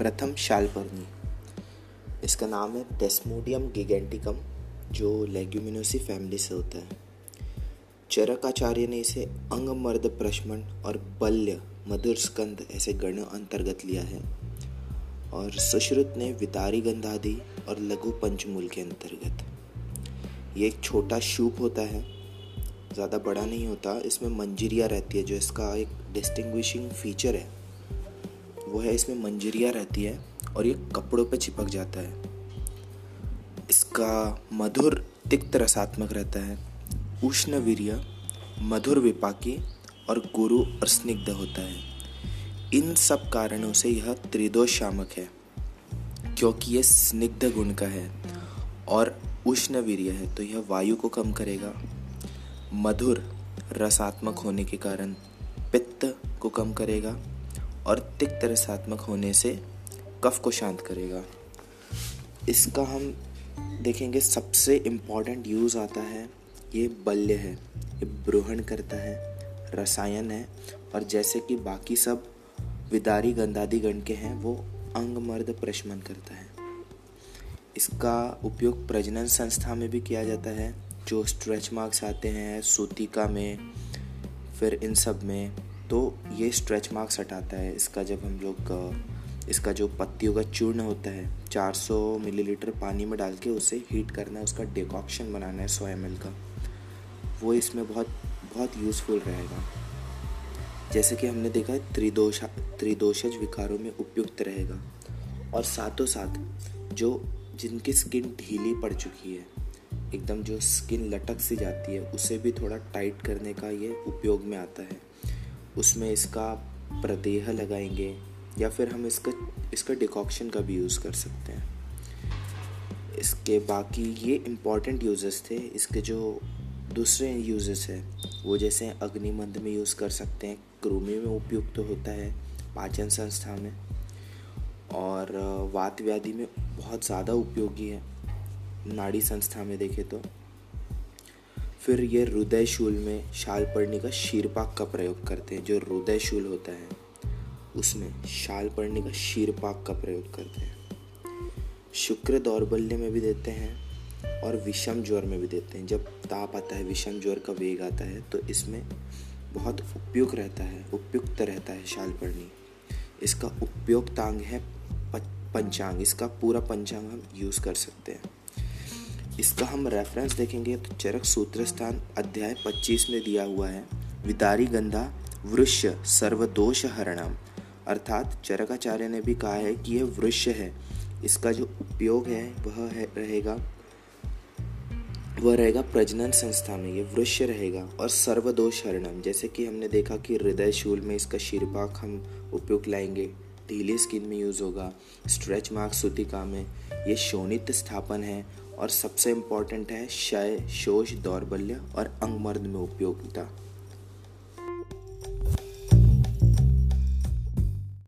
प्रथम शालपर्णी इसका नाम है डेस्मोडियम गिगेंटिकम जो लेग्यूमिनोसी फैमिली से होता है। चरकाचार्य ने इसे अंगमर्द प्रश्मण और बल्य मधुर स्कंद ऐसे गण अंतर्गत लिया है। और सुश्रुत ने वितारी गंधादि और लघु पंचमूल के अंतर्गत। ये एक छोटा शूप होता है। ज़्यादा बड़ा नहीं होता, इसमें मंजरिया रहती है, जो इसका एक डिस्टिंग्विशिंग फीचर है। वो है, इसमें मंजरिया रहती है और ये कपड़ों पे चिपक जाता है। इसका मधुर, तिक्त रसात्मक रहता है। उष्ण वीर्य, मधुर विपाकी और गुरु और स्निग्ध होता है। इन सब कारणों से यह त्रिदोष शामक है, क्योंकि यह स्निग्ध गुण का है और उष्ण वीर्य है तो यह वायु को कम करेगा। मधुर, रसात्मक होने के कारण पित्त को कम करेगा। और तिक्त रसात्मक होने से कफ को शांत करेगा। इसका हम देखेंगे सबसे इंपॉर्टेंट यूज़ आता है, ये बल्य है, ये ब्रोहण करता है, रसायन है, और जैसे कि बाकी सब विदारी गंधादि गण के हैं, वो अंग मर्द प्रशमन करता है। इसका उपयोग प्रजनन संस्था में भी किया जाता है, जो स्ट्रेच मार्क्स आते हैं, सूतिका में, फिर इन सब में तो ये स्ट्रेच मार्क्स हटाता है। इसका जब हम लोग इसका जो पत्तियों का चूर्ण होता है 400 मिलीलीटर पानी में डाल के उसे हीट करना है, उसका डिकॉक्शन बनाना है सौ एम का। वो इसमें बहुत बहुत यूज़फुल रहेगा। जैसे कि हमने देखा है त्रिदोषा, त्रिदोषज विकारों में उपयुक्त रहेगा। और साथों साथ जो, जिनकी स्किन ढीली पड़ चुकी है, एकदम जो स्किन लटक सी जाती है, उसे भी थोड़ा टाइट करने का ये उपयोग में आता है। उसमें इसका प्रदेह लगाएँगे या फिर हम इसका इसका डिकॉक्शन का भी यूज़ कर सकते हैं। इसके बाकी ये इंपॉर्टेंट यूजेस थे, इसके जो दूसरे यूजेस हैं, वो जैसे अग्निमंद में यूज़ कर सकते हैं क्रूमी में उपयुक्त तो होता है, पाचन संस्था में, और, वात व्याधि में बहुत ज़्यादा उपयोगी है, नाड़ी संस्था में देखें तो। फिर ये हृदय शूल में शाल पड़ने का शीरपाक का प्रयोग करते हैं, जो हृदय शूल होता है, उसमें शाल पड़ने का शीरपाक का प्रयोग करते हैं। शुक्र दौर्बल्य में भी देते हैं और विषम ज्वर में भी देते हैं। जब ताप आता है, विषम ज्वर का वेग आता है तो इसमें बहुत उपयुक्त रहता है, उपयुक्त रहता है शाल पड़नी। इसका उपयोगतांग है पंचांग, इसका पूरा पंचांग हम यूज़ कर सकते हैं। इसका हम रेफरेंस देखेंगे तो चरक सूत्र स्थान अध्याय 25 में दिया हुआ है। विदारी गंधा, वृक्ष, सर्वदोष हरणम। अर्थात चरकाचार्य ने भी कहा है कि यह वृक्ष है। इसका जो उपयोग है, वह है, रहेगा, वह रहेगा प्रजनन संस्था में। ये वृक्ष रहेगा और सर्वदोष हरणम। जैसे कि हमने देखा कि हृदय शूल में इसका शीरपाक हम उपयोग लाएँगे। ढीली स्किन में यूज़ होगा। स्ट्रेच मार्क सुतिका में। ये शोणित स्थापन है और सबसे इंपॉर्टेंट है क्षय शोष दौर्बल्य और अंगमर्द में उपयोगिता।